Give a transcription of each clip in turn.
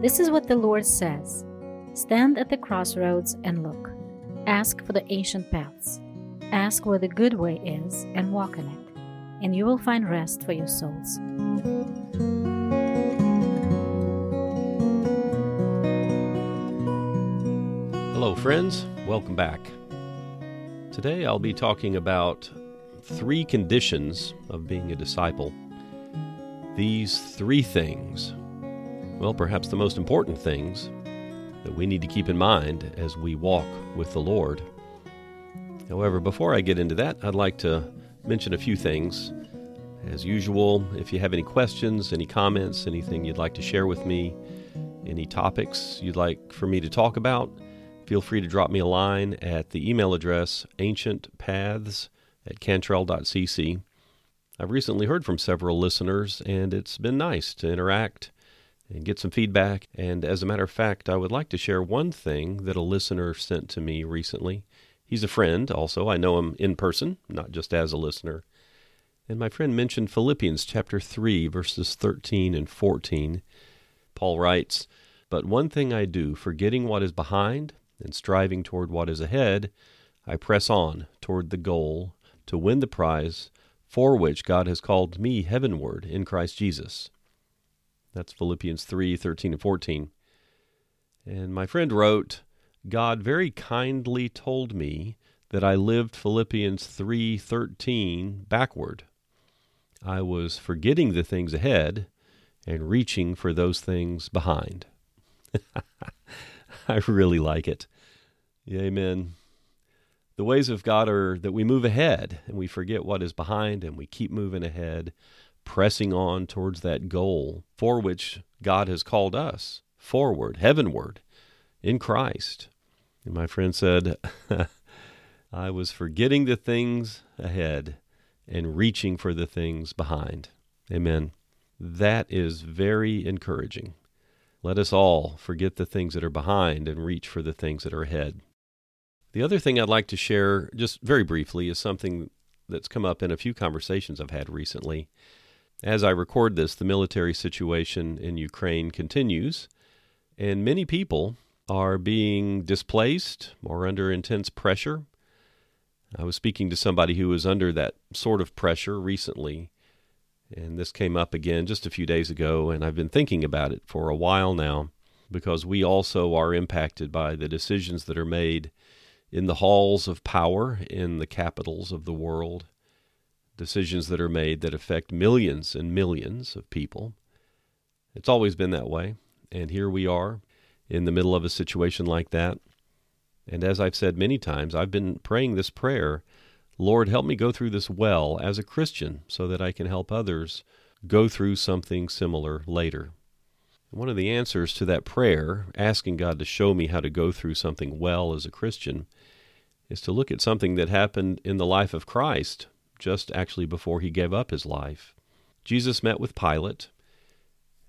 This is what the Lord says Stand at the crossroads and look. Ask for the ancient paths. Ask where the good way is and walk in it, and you will find rest for your souls. Hello, friends. Welcome back. Today I'll be talking about three conditions of being a disciple. These three things, well, perhaps the most important things that we need to keep in mind as we walk with the Lord. However, before I get into that, I'd like to mention a few things. As usual, if you have any questions, any comments, anything you'd like to share with me, any topics you'd like for me to talk about, feel free to drop me a line at the email address ancientpaths at cantrell.cc. I've recently heard from several listeners, and it's been nice to interact and get some feedback. And as a matter of fact, I would like to share one thing that a listener sent to me recently. He's a friend also. I know him in person, not just as a listener. And my friend mentioned Philippians chapter 3, verses 13 and 14. Paul writes, But one thing I do, forgetting what is behind and striving toward what is ahead, I press on toward the goal to win the prize for which God has called me heavenward in Christ Jesus. That's Philippians 3 13 and 14. And my friend wrote, God very kindly told me that I lived Philippians 3:13 backward. I was forgetting the things ahead and reaching for those things behind. I really like it. Amen. The ways of God are that we move ahead and we forget what is behind and we keep moving ahead pressing on towards that goal for which God has called us forward, heavenward, in Christ. And my friend said, I was forgetting the things ahead and reaching for the things behind. Amen. That is very encouraging. Let us all forget the things that are behind and reach for the things that are ahead. The other thing I'd like to share, just very briefly, is something that's come up in a few conversations I've had recently. As I record this, the military situation in Ukraine continues, and many people are being displaced or under intense pressure. I was speaking to somebody who was under that sort of pressure recently, and this came up again just a few days ago, and I've been thinking about it for a while now because we also are impacted by the decisions that are made in the halls of power in the capitals of the world decisions that are made that affect millions and millions of people. It's always been that way. And here we are in the middle of a situation like that. And as I've said many times, I've been praying this prayer Lord, help me go through this well as a Christian so that I can help others go through something similar later. One of the answers to that prayer, asking God to show me how to go through something well as a Christian, is to look at something that happened in the life of Christ just actually before he gave up his life. Jesus met with Pilate,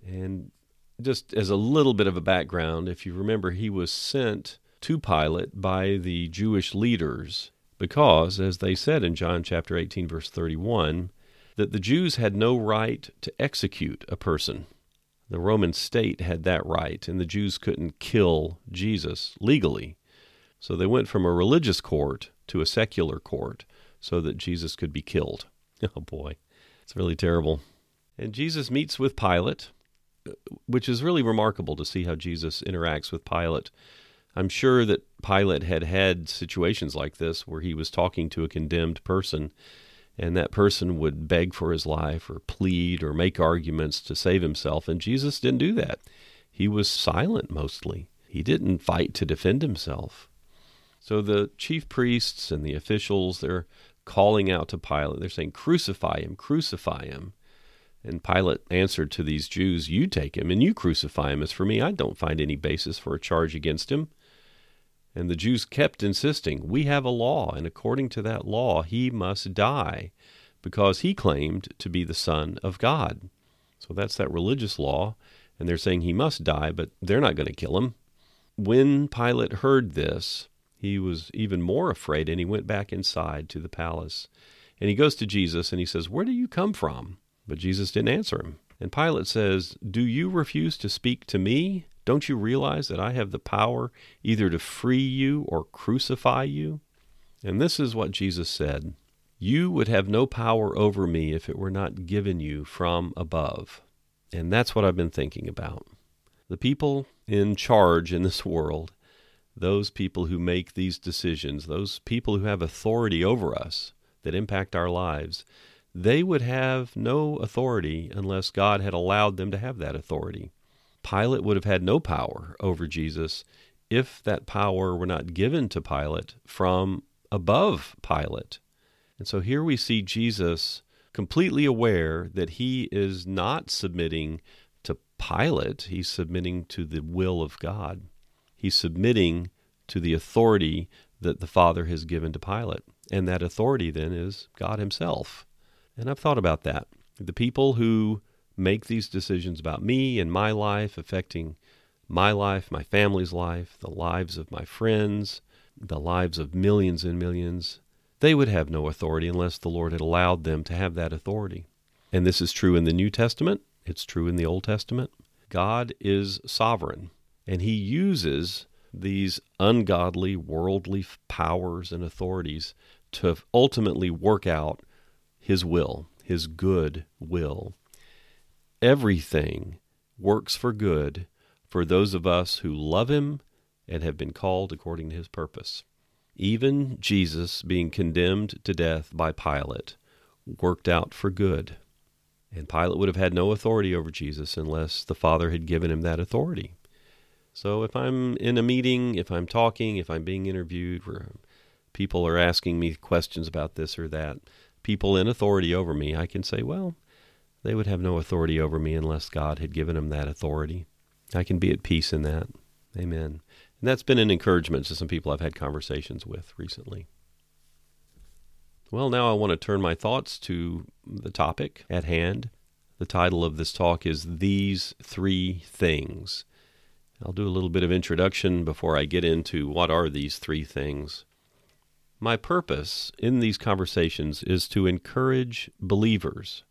and just as a little bit of a background, if you remember, he was sent to Pilate by the Jewish leaders because, as they said in John chapter 18, verse 31, that the Jews had no right to execute a person. The Roman state had that right, and the Jews couldn't kill Jesus legally. So they went from a religious court to a secular court so that Jesus could be killed. Oh boy, it's really terrible. And Jesus meets with Pilate, which is really remarkable to see how Jesus interacts with Pilate. I'm sure that Pilate had had situations like this where he was talking to a condemned person, and that person would beg for his life or plead or make arguments to save himself, and Jesus didn't do that. He was silent mostly. He didn't fight to defend himself. So the chief priests and the officials, they're calling out to Pilate. They're saying, Crucify him, crucify him. And Pilate answered to these Jews, You take him and you crucify him. As for me, I don't find any basis for a charge against him. And the Jews kept insisting, We have a law, and according to that law, he must die, because he claimed to be the Son of God. So that's that religious law, and they're saying he must die, but they're not going to kill him. When Pilate heard this, he was even more afraid and he went back inside to the palace. And he goes to Jesus and he says, Where do you come from? But Jesus didn't answer him. And Pilate says, Do you refuse to speak to me? Don't you realize that I have the power either to free you or crucify you? And this is what Jesus said You would have no power over me if it were not given you from above. And that's what I've been thinking about. The people in charge in this world, those people who make these decisions, those people who have authority over us that impact our lives, they would have no authority unless God had allowed them to have that authority. Pilate would have had no power over Jesus if that power were not given to Pilate from above Pilate. And so here we see Jesus completely aware that he is not submitting to Pilate, he's submitting to the will of God. He's submitting to the authority that the Father has given to Pilate. And that authority then is God Himself. And I've thought about that. The people who make these decisions about me and my life, affecting my life, my family's life, the lives of my friends, the lives of millions and millions, they would have no authority unless the Lord had allowed them to have that authority. And this is true in the New Testament, it's true in the Old Testament. God is sovereign, and He uses these ungodly, worldly powers and authorities to ultimately work out his will, His good will. Everything works for good for those of us who love Him and have been called according to His purpose. Even Jesus being condemned to death by Pilate worked out for good. And Pilate would have had no authority over Jesus unless the Father had given him that authority. So if I'm in a meeting, if I'm talking, if I'm being interviewed, where people are asking me questions about this or that, people in authority over me, I can say, well, they would have no authority over me unless God had given them that authority. I can be at peace in that. Amen. And that's been an encouragement to some people I've had conversations with recently. Well, now I want to turn my thoughts to the topic at hand. The title of this talk is These Three Things. I'll do a little bit of introduction before I get into what are these three things. My purpose in these conversations is to encourage believers.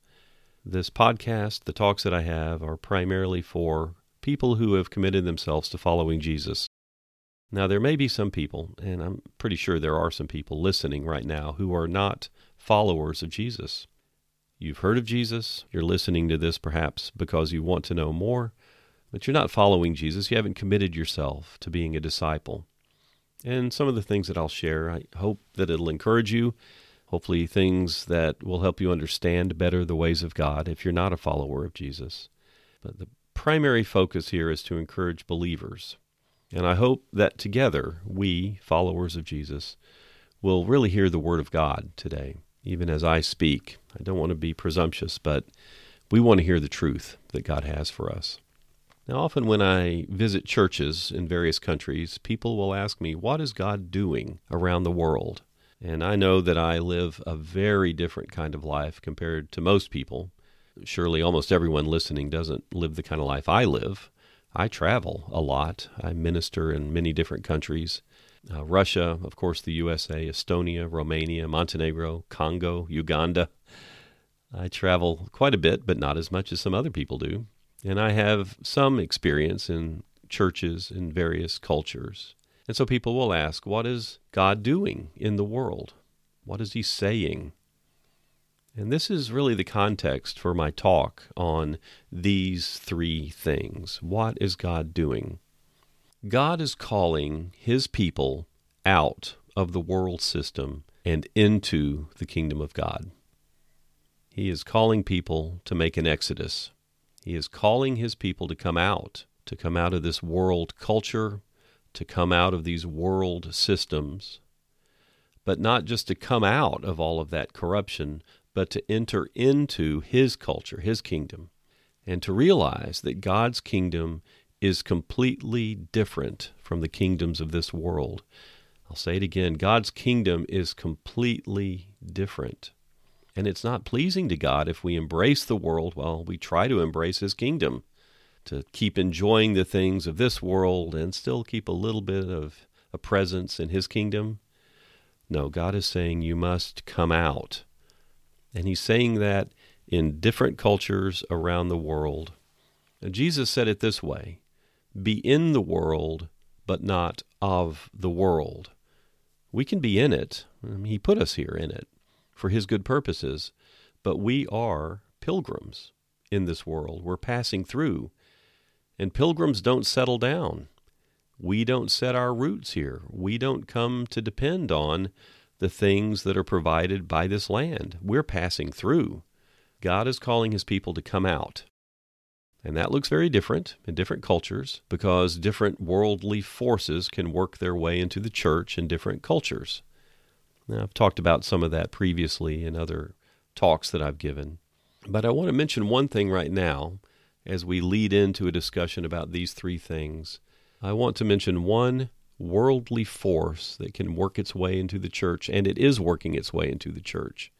This podcast, the talks that I have, are primarily for people who have committed themselves to following Jesus. Now, there may be some people, and I'm pretty sure there are some people listening right now who are not followers of Jesus. You've heard of Jesus, you're listening to this perhaps because you want to know more, but you're not following Jesus. You haven't committed yourself to being a disciple and some of the things that I'll share. I hope that it'll encourage you. Hopefully, things that will help you understand better the ways of God if you're not a follower of Jesus. But the primary focus here is to encourage believers. And I hope that together, we, followers of Jesus, will really hear the Word of God today, even as I speak. I don't want to be presumptuous, but we want to hear the truth that God has for us. Now, often when I visit churches in various countries, people will ask me, What is God doing around the world? And I know that I live a very different kind of life compared to most people. Surely almost everyone listening doesn't live the kind of life I live. I travel a lot, I minister in many different countries. Uh, Russia, of course, the USA, Estonia, Romania, Montenegro, Congo, Uganda. I travel quite a bit, but not as much as some other people do. And I have some experience in churches in various cultures. And so people will ask, what is God doing in the world? What is He saying? And this is really the context for my talk on these three things. What is God doing? God is calling His people out of the world system and into the kingdom of God. He is calling people to make an exodus he is calling his people to come out, to come out of this world culture, to come out of these world systems, but not just to come out of all of that corruption, but to enter into his culture, his kingdom, and to realize that God's kingdom is completely different from the kingdoms of this world. I'll say it again God's kingdom is completely different. And it's not pleasing to God if we embrace the world while we try to embrace His kingdom, to keep enjoying the things of this world and still keep a little bit of a presence in His kingdom. No, God is saying you must come out. And He's saying that in different cultures around the world. And Jesus said it this way be in the world, but not of the world. We can be in it. He put us here in it for His good purposes, but we are pilgrims in this world. We're passing through. And pilgrims don't settle down. We don't set our roots here. We don't come to depend on the things that are provided by this land. We're passing through. God is calling his people to come out. And that looks very different in different cultures because different worldly forces can work their way into the church in different cultures. Now, I've talked about some of that previously in other talks that I've given. But I want to mention one thing right now as we lead into a discussion about these three things. I want to mention one worldly force that can work its way into the church, and it is working its way into the church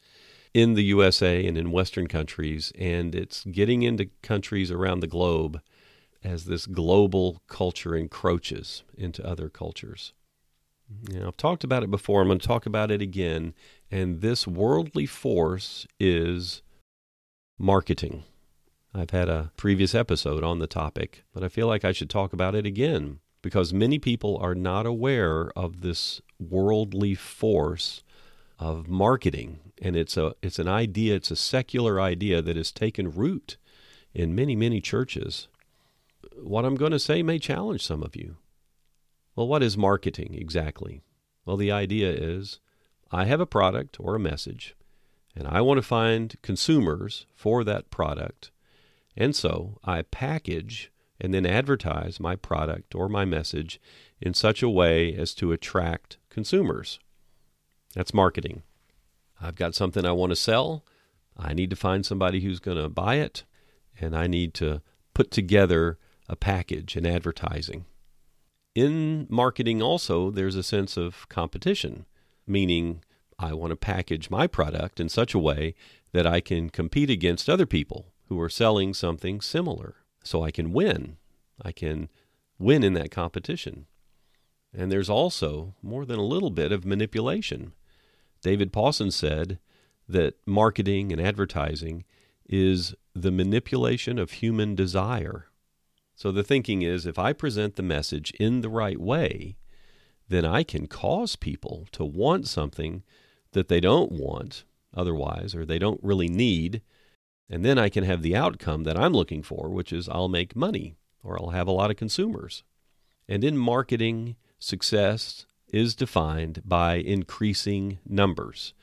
in the USA and in Western countries, and it's getting into countries around the globe as this global culture encroaches into other cultures. Know, I've talked about it before, I'm going to talk about it again, and this worldly force is marketing. I've had a previous episode on the topic, but I feel like I should talk about it again because many people are not aware of this worldly force of marketing. And it's a it's an idea it's a secular idea that has taken root in many many churches. What i'm going to say may challenge some of you well what is marketing exactly well the idea is i have a product or a message and i want to find consumers for that product and so i package and then advertise my product or my message in such a way as to attract consumers that's marketing I've got something I want to sell. I need to find somebody who's going to buy it, and I need to put together a package and advertising. In marketing, also, there's a sense of competition, meaning I want to package my product in such a way that I can compete against other people who are selling something similar so I can win. I can win in that competition. And there's also more than a little bit of manipulation. David Pawson said that marketing and advertising is the manipulation of human desire. So the thinking is if I present the message in the right way, then I can cause people to want something that they don't want otherwise or they don't really need. And then I can have the outcome that I'm looking for, which is I'll make money or I'll have a lot of consumers. And in marketing, success is defined by increasing numbers.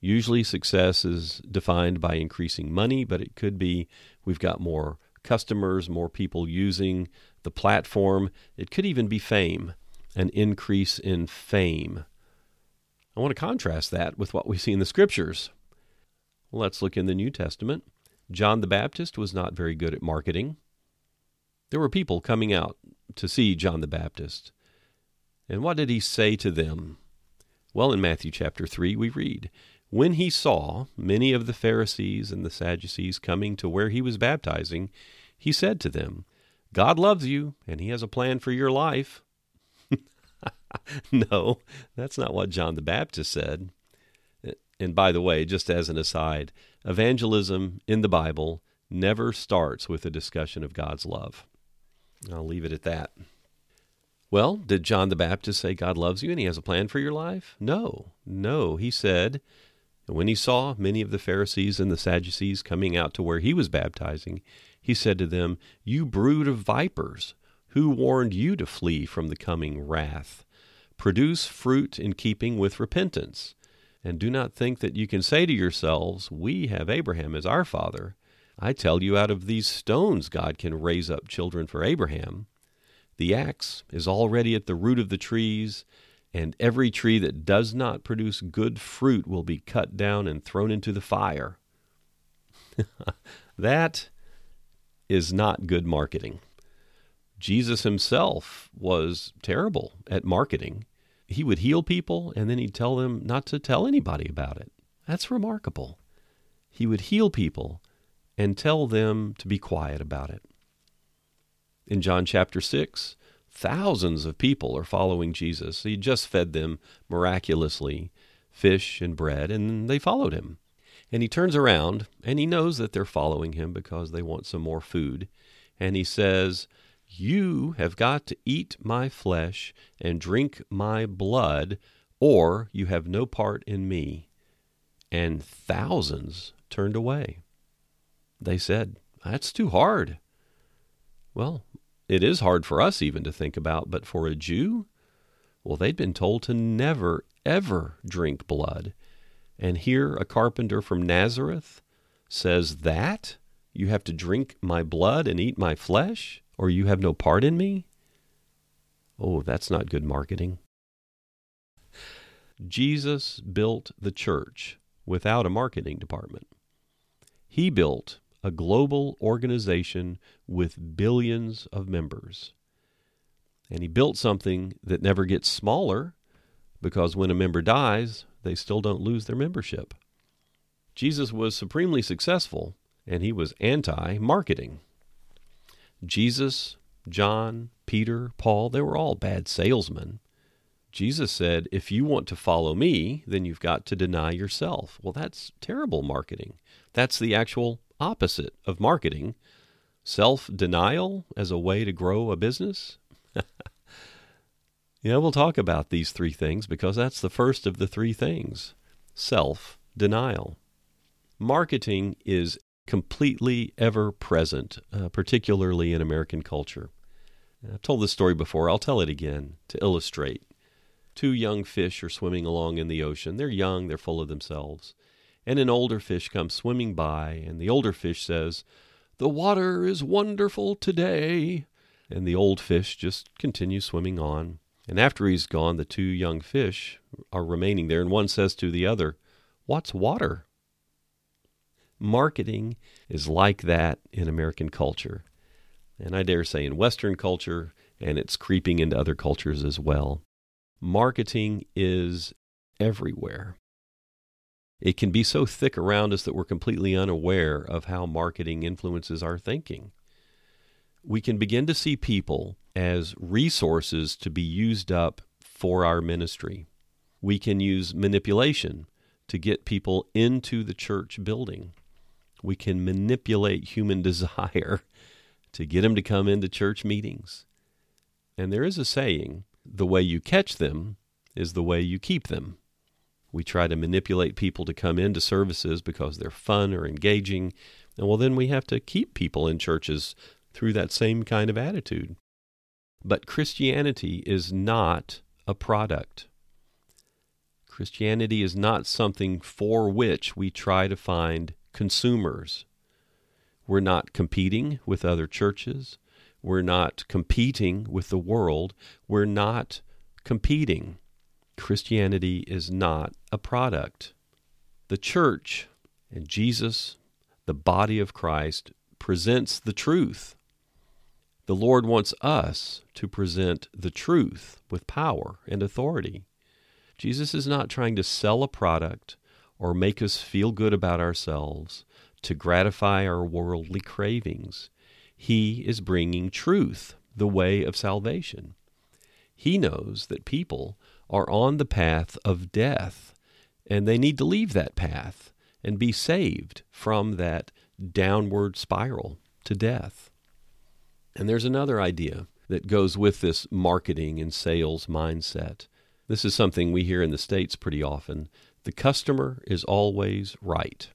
Usually, success is defined by increasing money, but it could be we've got more customers, more people using the platform. It could even be fame, an increase in fame. I want to contrast that with what we see in the scriptures. Let's look in the New Testament. John the Baptist was not very good at marketing. There were people coming out to see John the Baptist. And what did he say to them? Well, in Matthew chapter 3, we read, When he saw many of the Pharisees and the Sadducees coming to where he was baptizing, he said to them, God loves you, and he has a plan for your life. no, that's not what John the Baptist said. And by the way, just as an aside, evangelism in the Bible never starts with a discussion of God's love. I'll leave it at that. Well, did John the Baptist say God loves you and he has a plan for your life? No, no. He said, and when he saw many of the Pharisees and the Sadducees coming out to where he was baptizing, he said to them, You brood of vipers, who warned you to flee from the coming wrath? Produce fruit in keeping with repentance. And do not think that you can say to yourselves, We have Abraham as our father. I tell you, out of these stones God can raise up children for Abraham. The axe is already at the root of the trees, and every tree that does not produce good fruit will be cut down and thrown into the fire. that is not good marketing. Jesus himself was terrible at marketing. He would heal people and then he'd tell them not to tell anybody about it. That's remarkable. He would heal people and tell them to be quiet about it. In John chapter 6, thousands of people are following Jesus. He just fed them miraculously fish and bread, and they followed him. And he turns around and he knows that they're following him because they want some more food. And he says, You have got to eat my flesh and drink my blood, or you have no part in me. And thousands turned away. They said, That's too hard. Well, it is hard for us even to think about, but for a Jew, well, they'd been told to never, ever drink blood. And here a carpenter from Nazareth says that you have to drink my blood and eat my flesh, or you have no part in me. Oh, that's not good marketing. Jesus built the church without a marketing department. He built a global organization with billions of members. And he built something that never gets smaller because when a member dies, they still don't lose their membership. Jesus was supremely successful and he was anti marketing. Jesus, John, Peter, Paul, they were all bad salesmen. Jesus said, If you want to follow me, then you've got to deny yourself. Well, that's terrible marketing. That's the actual opposite of marketing self denial as a way to grow a business. yeah, we'll talk about these three things because that's the first of the three things self denial. Marketing is completely ever present, uh, particularly in American culture. I've told this story before, I'll tell it again to illustrate. Two young fish are swimming along in the ocean. They're young, they're full of themselves and an older fish comes swimming by, and the older fish says, The water is wonderful today. And the old fish just continues swimming on. And after he's gone, the two young fish are remaining there, and one says to the other, What's water? Marketing is like that in American culture. And I dare say in Western culture, and it's creeping into other cultures as well. Marketing is everywhere. It can be so thick around us that we're completely unaware of how marketing influences our thinking. We can begin to see people as resources to be used up for our ministry. We can use manipulation to get people into the church building. We can manipulate human desire to get them to come into church meetings. And there is a saying the way you catch them is the way you keep them. We try to manipulate people to come into services because they're fun or engaging. And well, then we have to keep people in churches through that same kind of attitude. But Christianity is not a product. Christianity is not something for which we try to find consumers. We're not competing with other churches. We're not competing with the world. We're not competing. Christianity is not a product. The church and Jesus, the body of Christ, presents the truth. The Lord wants us to present the truth with power and authority. Jesus is not trying to sell a product or make us feel good about ourselves to gratify our worldly cravings. He is bringing truth, the way of salvation. He knows that people are on the path of death, and they need to leave that path and be saved from that downward spiral to death. And there's another idea that goes with this marketing and sales mindset. This is something we hear in the States pretty often. The customer is always right.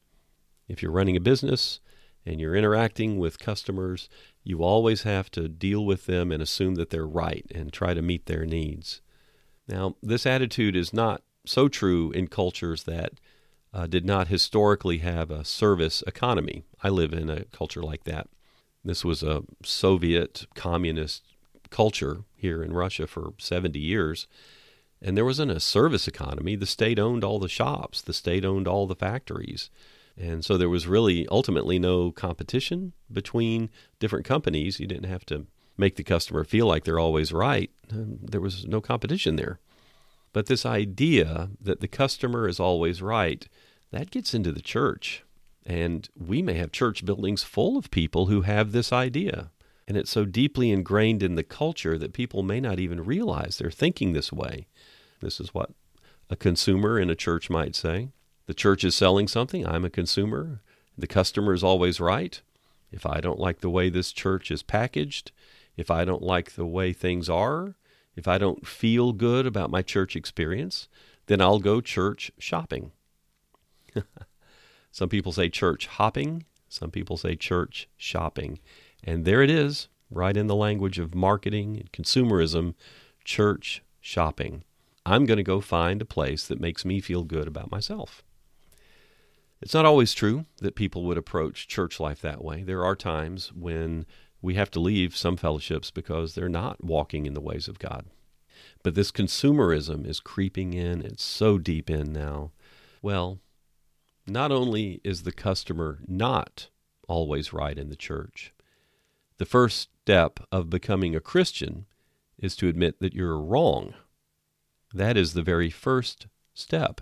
If you're running a business and you're interacting with customers, you always have to deal with them and assume that they're right and try to meet their needs. Now, this attitude is not so true in cultures that uh, did not historically have a service economy. I live in a culture like that. This was a Soviet communist culture here in Russia for 70 years. And there wasn't a service economy. The state owned all the shops, the state owned all the factories. And so there was really ultimately no competition between different companies. You didn't have to make the customer feel like they're always right. Um, there was no competition there. But this idea that the customer is always right, that gets into the church. And we may have church buildings full of people who have this idea. And it's so deeply ingrained in the culture that people may not even realize they're thinking this way. This is what a consumer in a church might say. The church is selling something, I'm a consumer. The customer is always right. If I don't like the way this church is packaged, If I don't like the way things are, if I don't feel good about my church experience, then I'll go church shopping. Some people say church hopping, some people say church shopping. And there it is, right in the language of marketing and consumerism church shopping. I'm going to go find a place that makes me feel good about myself. It's not always true that people would approach church life that way. There are times when we have to leave some fellowships because they're not walking in the ways of God. But this consumerism is creeping in, it's so deep in now. Well, not only is the customer not always right in the church, the first step of becoming a Christian is to admit that you're wrong. That is the very first step.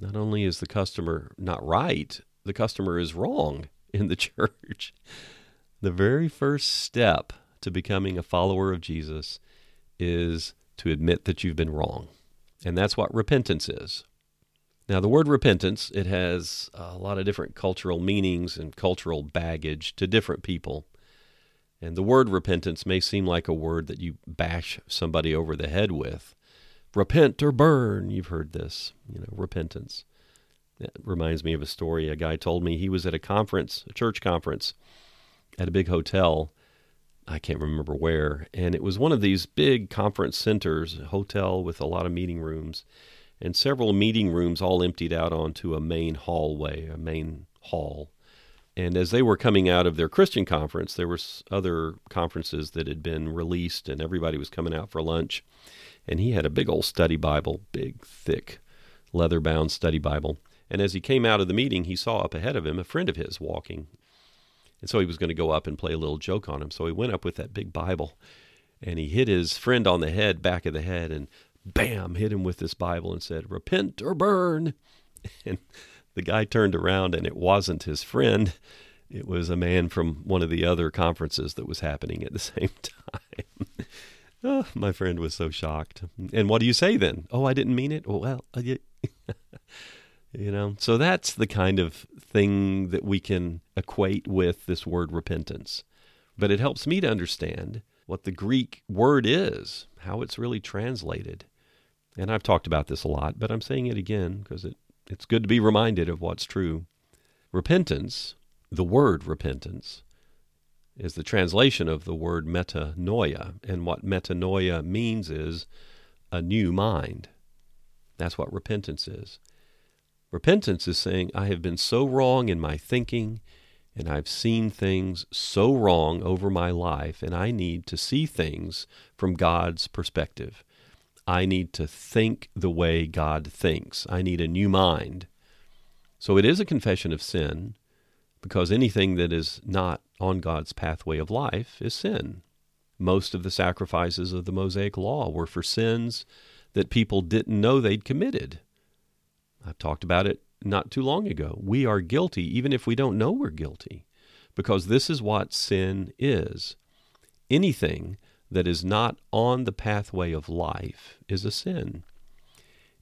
Not only is the customer not right, the customer is wrong in the church. The very first step to becoming a follower of Jesus is to admit that you've been wrong. And that's what repentance is. Now, the word repentance, it has a lot of different cultural meanings and cultural baggage to different people. And the word repentance may seem like a word that you bash somebody over the head with. Repent or burn. You've heard this, you know, repentance. It reminds me of a story a guy told me he was at a conference, a church conference, at a big hotel. I can't remember where. And it was one of these big conference centers, hotel with a lot of meeting rooms and several meeting rooms all emptied out onto a main hallway, a main hall. And as they were coming out of their Christian conference, there were other conferences that had been released, and everybody was coming out for lunch. And he had a big old study Bible, big, thick, leather bound study Bible. And as he came out of the meeting, he saw up ahead of him a friend of his walking. And so he was going to go up and play a little joke on him. So he went up with that big Bible and he hit his friend on the head, back of the head, and bam, hit him with this Bible and said, Repent or burn. And the guy turned around and it wasn't his friend. It was a man from one of the other conferences that was happening at the same time. oh, my friend was so shocked. And what do you say then? Oh, I didn't mean it? Well, you know, so that's the kind of thing that we can equate with this word repentance. But it helps me to understand what the Greek word is, how it's really translated. And I've talked about this a lot, but I'm saying it again because it, it's good to be reminded of what's true. Repentance, the word repentance, is the translation of the word metanoia. And what metanoia means is a new mind. That's what repentance is. Repentance is saying, I have been so wrong in my thinking, and I've seen things so wrong over my life, and I need to see things from God's perspective. I need to think the way God thinks. I need a new mind. So it is a confession of sin because anything that is not on God's pathway of life is sin. Most of the sacrifices of the Mosaic Law were for sins that people didn't know they'd committed. I've talked about it not too long ago. We are guilty even if we don't know we're guilty because this is what sin is. Anything that is not on the pathway of life is a sin.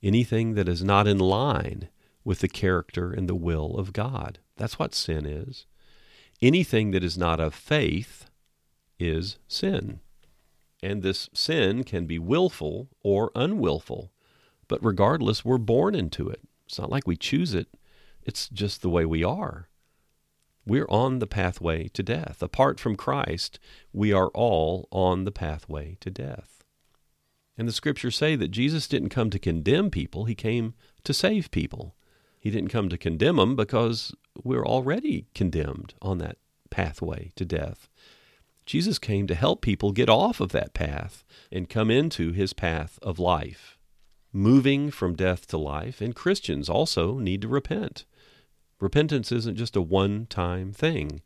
Anything that is not in line with the character and the will of God. That's what sin is. Anything that is not of faith is sin. And this sin can be willful or unwillful, but regardless, we're born into it. It's not like we choose it, it's just the way we are. We're on the pathway to death. Apart from Christ, we are all on the pathway to death. And the scriptures say that Jesus didn't come to condemn people, he came to save people. He didn't come to condemn them because we're already condemned on that pathway to death. Jesus came to help people get off of that path and come into his path of life, moving from death to life. And Christians also need to repent. Repentance isn't just a one time thing.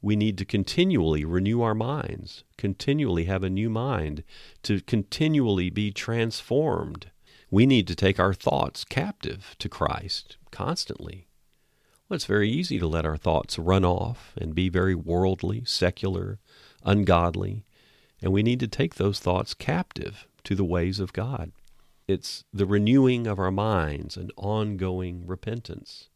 We need to continually renew our minds, continually have a new mind, to continually be transformed. We need to take our thoughts captive to Christ constantly. Well, it's very easy to let our thoughts run off and be very worldly, secular, ungodly, and we need to take those thoughts captive to the ways of God. It's the renewing of our minds and ongoing repentance.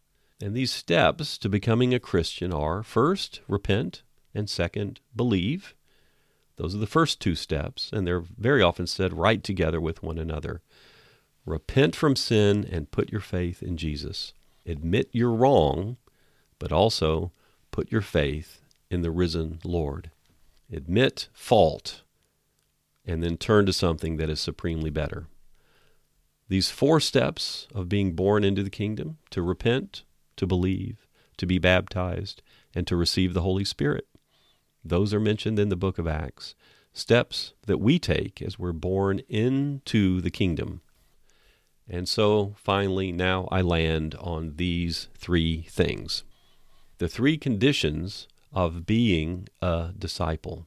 And these steps to becoming a Christian are first, repent, and second, believe. Those are the first two steps, and they're very often said right together with one another. Repent from sin and put your faith in Jesus. Admit you're wrong, but also put your faith in the risen Lord. Admit fault, and then turn to something that is supremely better. These four steps of being born into the kingdom to repent, to believe, to be baptized, and to receive the Holy Spirit. Those are mentioned in the book of Acts. Steps that we take as we're born into the kingdom. And so finally, now I land on these three things the three conditions of being a disciple.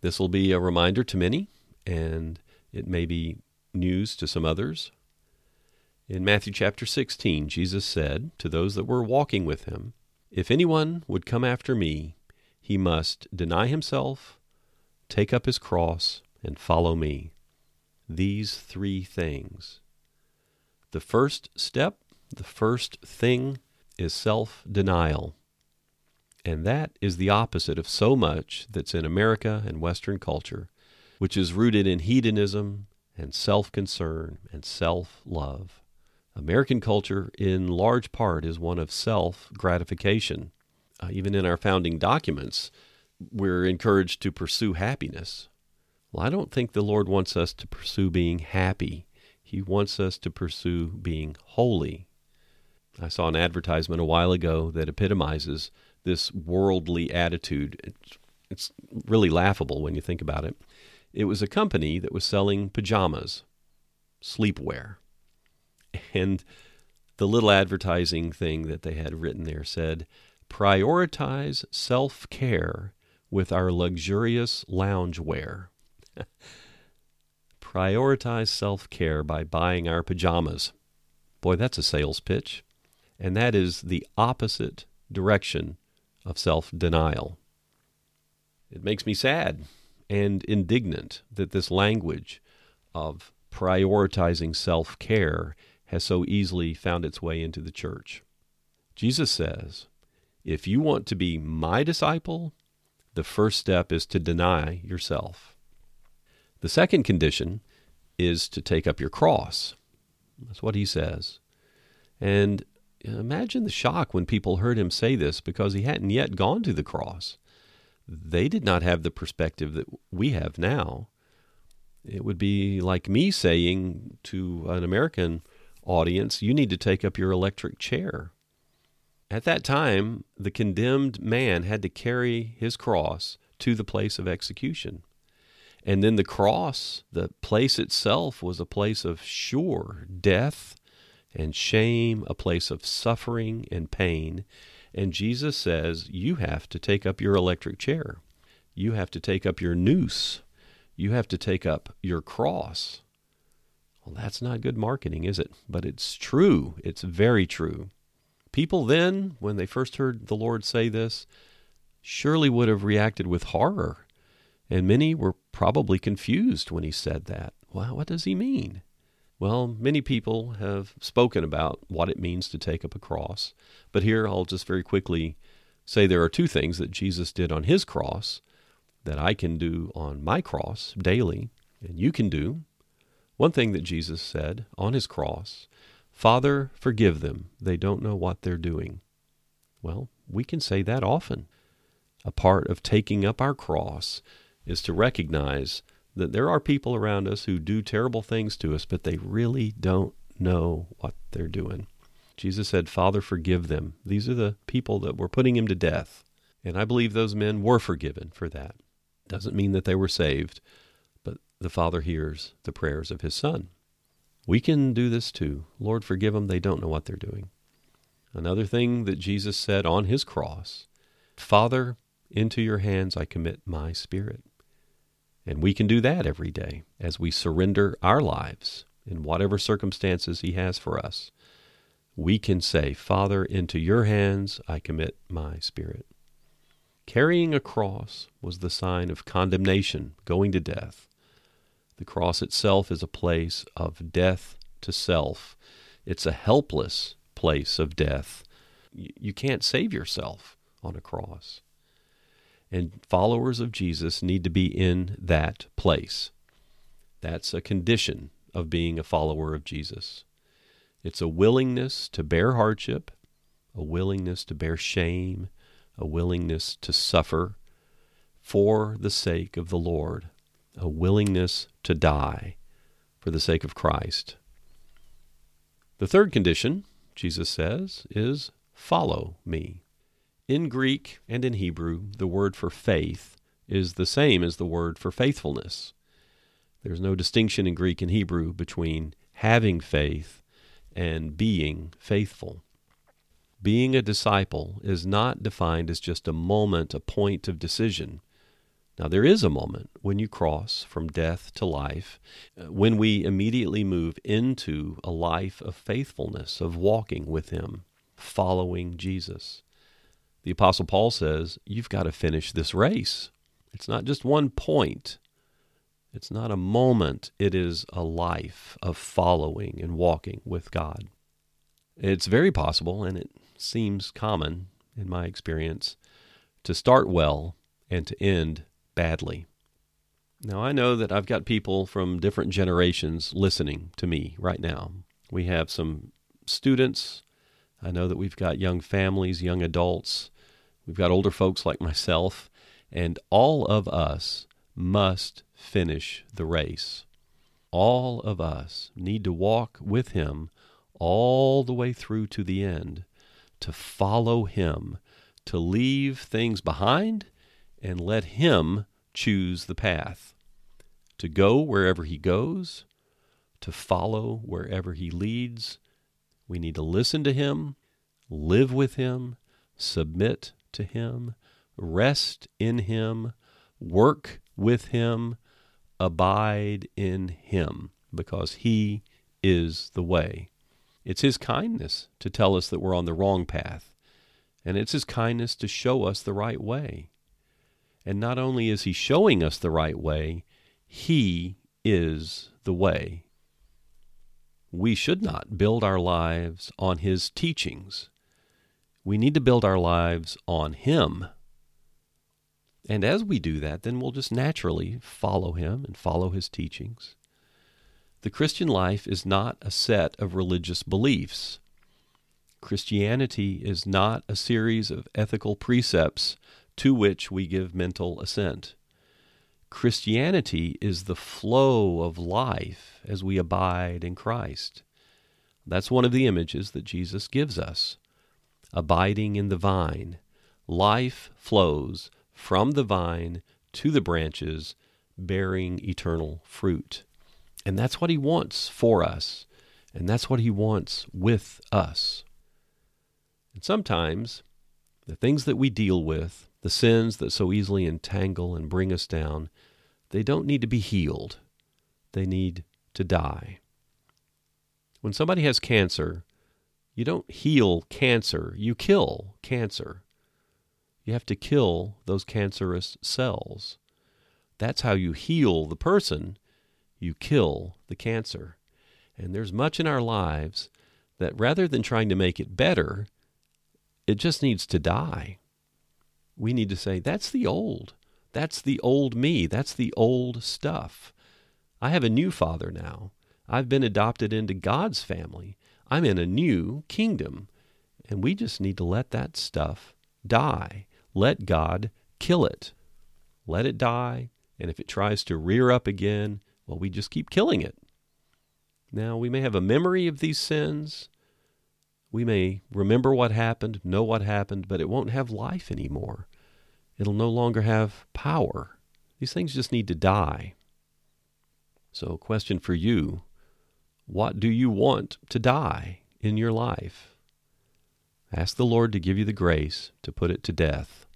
This will be a reminder to many, and it may be news to some others. In Matthew chapter 16, Jesus said to those that were walking with him, If anyone would come after me, he must deny himself, take up his cross, and follow me. These three things. The first step, the first thing, is self denial. And that is the opposite of so much that's in America and Western culture, which is rooted in hedonism and self concern and self love. American culture, in large part, is one of self gratification. Uh, even in our founding documents, we're encouraged to pursue happiness. Well, I don't think the Lord wants us to pursue being happy. He wants us to pursue being holy. I saw an advertisement a while ago that epitomizes this worldly attitude. It's, it's really laughable when you think about it. It was a company that was selling pajamas, sleepwear. And the little advertising thing that they had written there said, prioritize self care with our luxurious loungewear. prioritize self care by buying our pajamas. Boy, that's a sales pitch. And that is the opposite direction of self denial. It makes me sad and indignant that this language of prioritizing self care has so easily found its way into the church. Jesus says, if you want to be my disciple, the first step is to deny yourself. The second condition is to take up your cross. That's what he says. And imagine the shock when people heard him say this because he hadn't yet gone to the cross. They did not have the perspective that we have now. It would be like me saying to an American audience, you need to take up your electric chair. At that time, the condemned man had to carry his cross to the place of execution. And then the cross, the place itself, was a place of sure death and shame, a place of suffering and pain. And Jesus says, You have to take up your electric chair. You have to take up your noose. You have to take up your cross. Well, that's not good marketing, is it? But it's true. It's very true. People then, when they first heard the Lord say this, surely would have reacted with horror. And many were probably confused when he said that. Well, what does he mean? Well, many people have spoken about what it means to take up a cross. But here I'll just very quickly say there are two things that Jesus did on his cross that I can do on my cross daily, and you can do. One thing that Jesus said on his cross Father, forgive them. They don't know what they're doing. Well, we can say that often. A part of taking up our cross is to recognize that there are people around us who do terrible things to us, but they really don't know what they're doing. Jesus said, Father, forgive them. These are the people that were putting him to death. And I believe those men were forgiven for that. Doesn't mean that they were saved, the Father hears the prayers of his Son. We can do this too. Lord, forgive them. They don't know what they're doing. Another thing that Jesus said on his cross Father, into your hands I commit my spirit. And we can do that every day as we surrender our lives in whatever circumstances He has for us. We can say, Father, into your hands I commit my spirit. Carrying a cross was the sign of condemnation, going to death. The cross itself is a place of death to self. It's a helpless place of death. You can't save yourself on a cross. And followers of Jesus need to be in that place. That's a condition of being a follower of Jesus. It's a willingness to bear hardship, a willingness to bear shame, a willingness to suffer for the sake of the Lord, a willingness to die for the sake of Christ. The third condition, Jesus says, is follow me. In Greek and in Hebrew, the word for faith is the same as the word for faithfulness. There's no distinction in Greek and Hebrew between having faith and being faithful. Being a disciple is not defined as just a moment, a point of decision. Now, there is a moment when you cross from death to life, uh, when we immediately move into a life of faithfulness, of walking with Him, following Jesus. The Apostle Paul says, You've got to finish this race. It's not just one point, it's not a moment, it is a life of following and walking with God. It's very possible, and it seems common in my experience, to start well and to end badly. Now, I know that I've got people from different generations listening to me right now. We have some students. I know that we've got young families, young adults. We've got older folks like myself. And all of us must finish the race. All of us need to walk with Him all the way through to the end, to follow Him, to leave things behind and let Him choose the path, to go wherever He goes, to follow wherever He leads. We need to listen to Him, live with Him, submit to Him, rest in Him, work with Him, abide in Him, because He is the way. It's His kindness to tell us that we're on the wrong path, and it's His kindness to show us the right way. And not only is He showing us the right way, He is the way. We should not build our lives on His teachings. We need to build our lives on Him. And as we do that, then we'll just naturally follow Him and follow His teachings. The Christian life is not a set of religious beliefs. Christianity is not a series of ethical precepts to which we give mental assent. Christianity is the flow of life as we abide in Christ. That's one of the images that Jesus gives us. Abiding in the vine. Life flows from the vine to the branches, bearing eternal fruit. And that's what He wants for us, and that's what He wants with us. And sometimes the things that we deal with the sins that so easily entangle and bring us down, they don't need to be healed. They need to die. When somebody has cancer, you don't heal cancer, you kill cancer. You have to kill those cancerous cells. That's how you heal the person. You kill the cancer. And there's much in our lives that rather than trying to make it better, it just needs to die we need to say, that's the old. That's the old me. That's the old stuff. I have a new father now. I've been adopted into God's family. I'm in a new kingdom. And we just need to let that stuff die. Let God kill it. Let it die. And if it tries to rear up again, well, we just keep killing it. Now, we may have a memory of these sins. We may remember what happened, know what happened, but it won't have life anymore. It'll no longer have power. These things just need to die. So, question for you What do you want to die in your life? Ask the Lord to give you the grace to put it to death.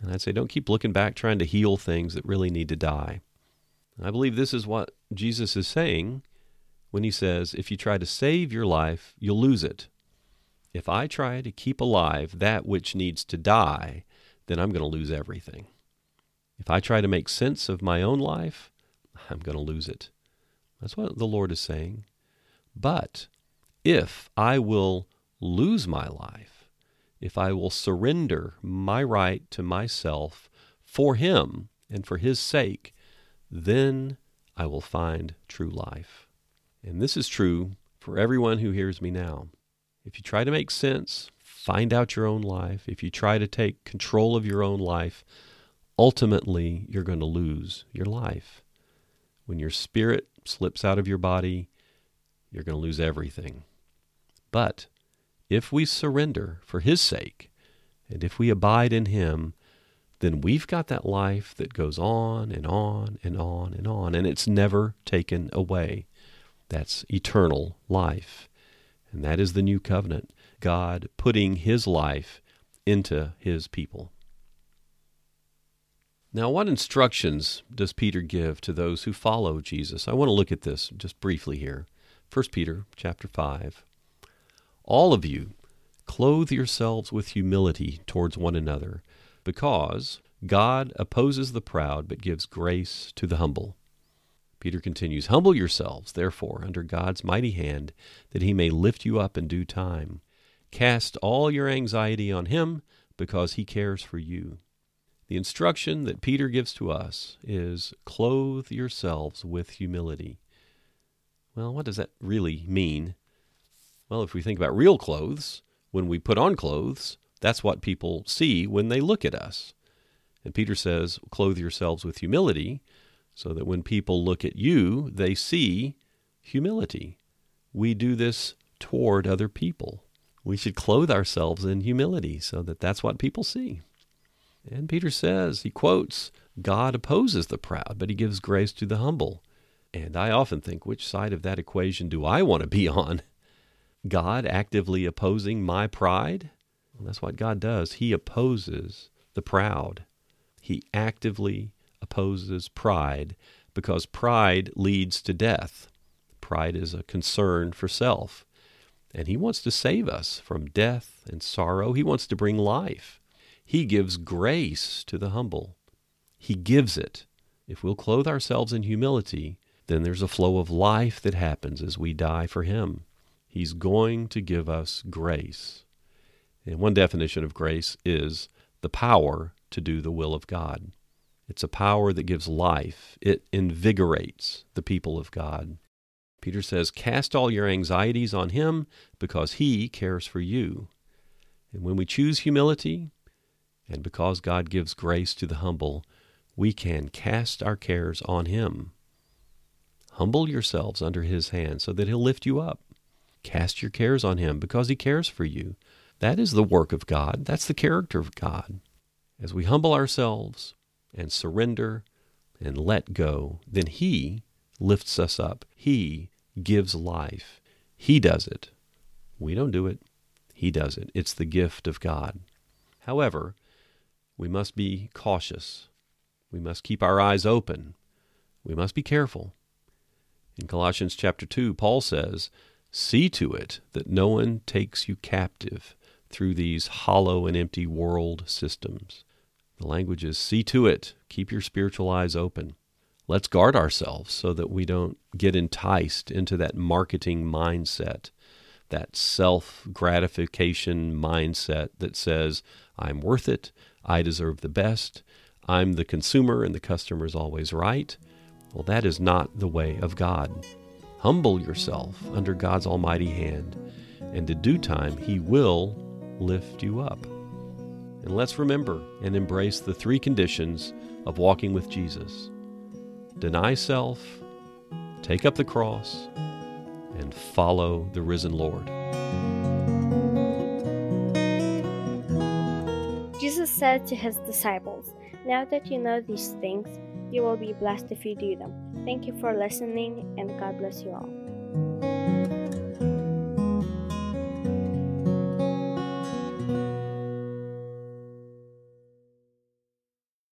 And I'd say, don't keep looking back trying to heal things that really need to die. I believe this is what Jesus is saying when he says, if you try to save your life, you'll lose it. If I try to keep alive that which needs to die, then I'm going to lose everything. If I try to make sense of my own life, I'm going to lose it. That's what the Lord is saying. But if I will lose my life, if I will surrender my right to myself for Him and for His sake, then I will find true life. And this is true for everyone who hears me now. If you try to make sense, find out your own life, if you try to take control of your own life, ultimately you're going to lose your life. When your spirit slips out of your body, you're going to lose everything. But if we surrender for His sake, and if we abide in Him, then we've got that life that goes on and on and on and on, and it's never taken away. That's eternal life. And that is the new covenant God putting His life into His people. Now, what instructions does Peter give to those who follow Jesus? I want to look at this just briefly here. 1 Peter chapter 5. All of you clothe yourselves with humility towards one another, because God opposes the proud but gives grace to the humble. Peter continues, Humble yourselves, therefore, under God's mighty hand, that he may lift you up in due time. Cast all your anxiety on him, because he cares for you. The instruction that Peter gives to us is clothe yourselves with humility. Well, what does that really mean? Well, if we think about real clothes, when we put on clothes, that's what people see when they look at us. And Peter says, clothe yourselves with humility, so that when people look at you, they see humility. We do this toward other people. We should clothe ourselves in humility so that that's what people see. And Peter says, he quotes, God opposes the proud, but he gives grace to the humble. And I often think, which side of that equation do I want to be on? God actively opposing my pride? Well, that's what God does. He opposes the proud. He actively opposes pride because pride leads to death. Pride is a concern for self. And He wants to save us from death and sorrow. He wants to bring life. He gives grace to the humble. He gives it. If we'll clothe ourselves in humility, then there's a flow of life that happens as we die for Him. He's going to give us grace. And one definition of grace is the power to do the will of God. It's a power that gives life, it invigorates the people of God. Peter says, Cast all your anxieties on Him because He cares for you. And when we choose humility, and because God gives grace to the humble, we can cast our cares on Him. Humble yourselves under His hand so that He'll lift you up. Cast your cares on Him because He cares for you. That is the work of God. That's the character of God. As we humble ourselves and surrender and let go, then He lifts us up. He gives life. He does it. We don't do it. He does it. It's the gift of God. However, we must be cautious. We must keep our eyes open. We must be careful. In Colossians chapter 2, Paul says, See to it that no one takes you captive through these hollow and empty world systems. The language is see to it, keep your spiritual eyes open. Let's guard ourselves so that we don't get enticed into that marketing mindset, that self gratification mindset that says, I'm worth it, I deserve the best, I'm the consumer and the customer is always right. Well, that is not the way of God. Humble yourself under God's almighty hand, and in due time, He will lift you up. And let's remember and embrace the three conditions of walking with Jesus deny self, take up the cross, and follow the risen Lord. Jesus said to his disciples, Now that you know these things, you will be blessed if you do them. Thank you for listening, and God bless you all.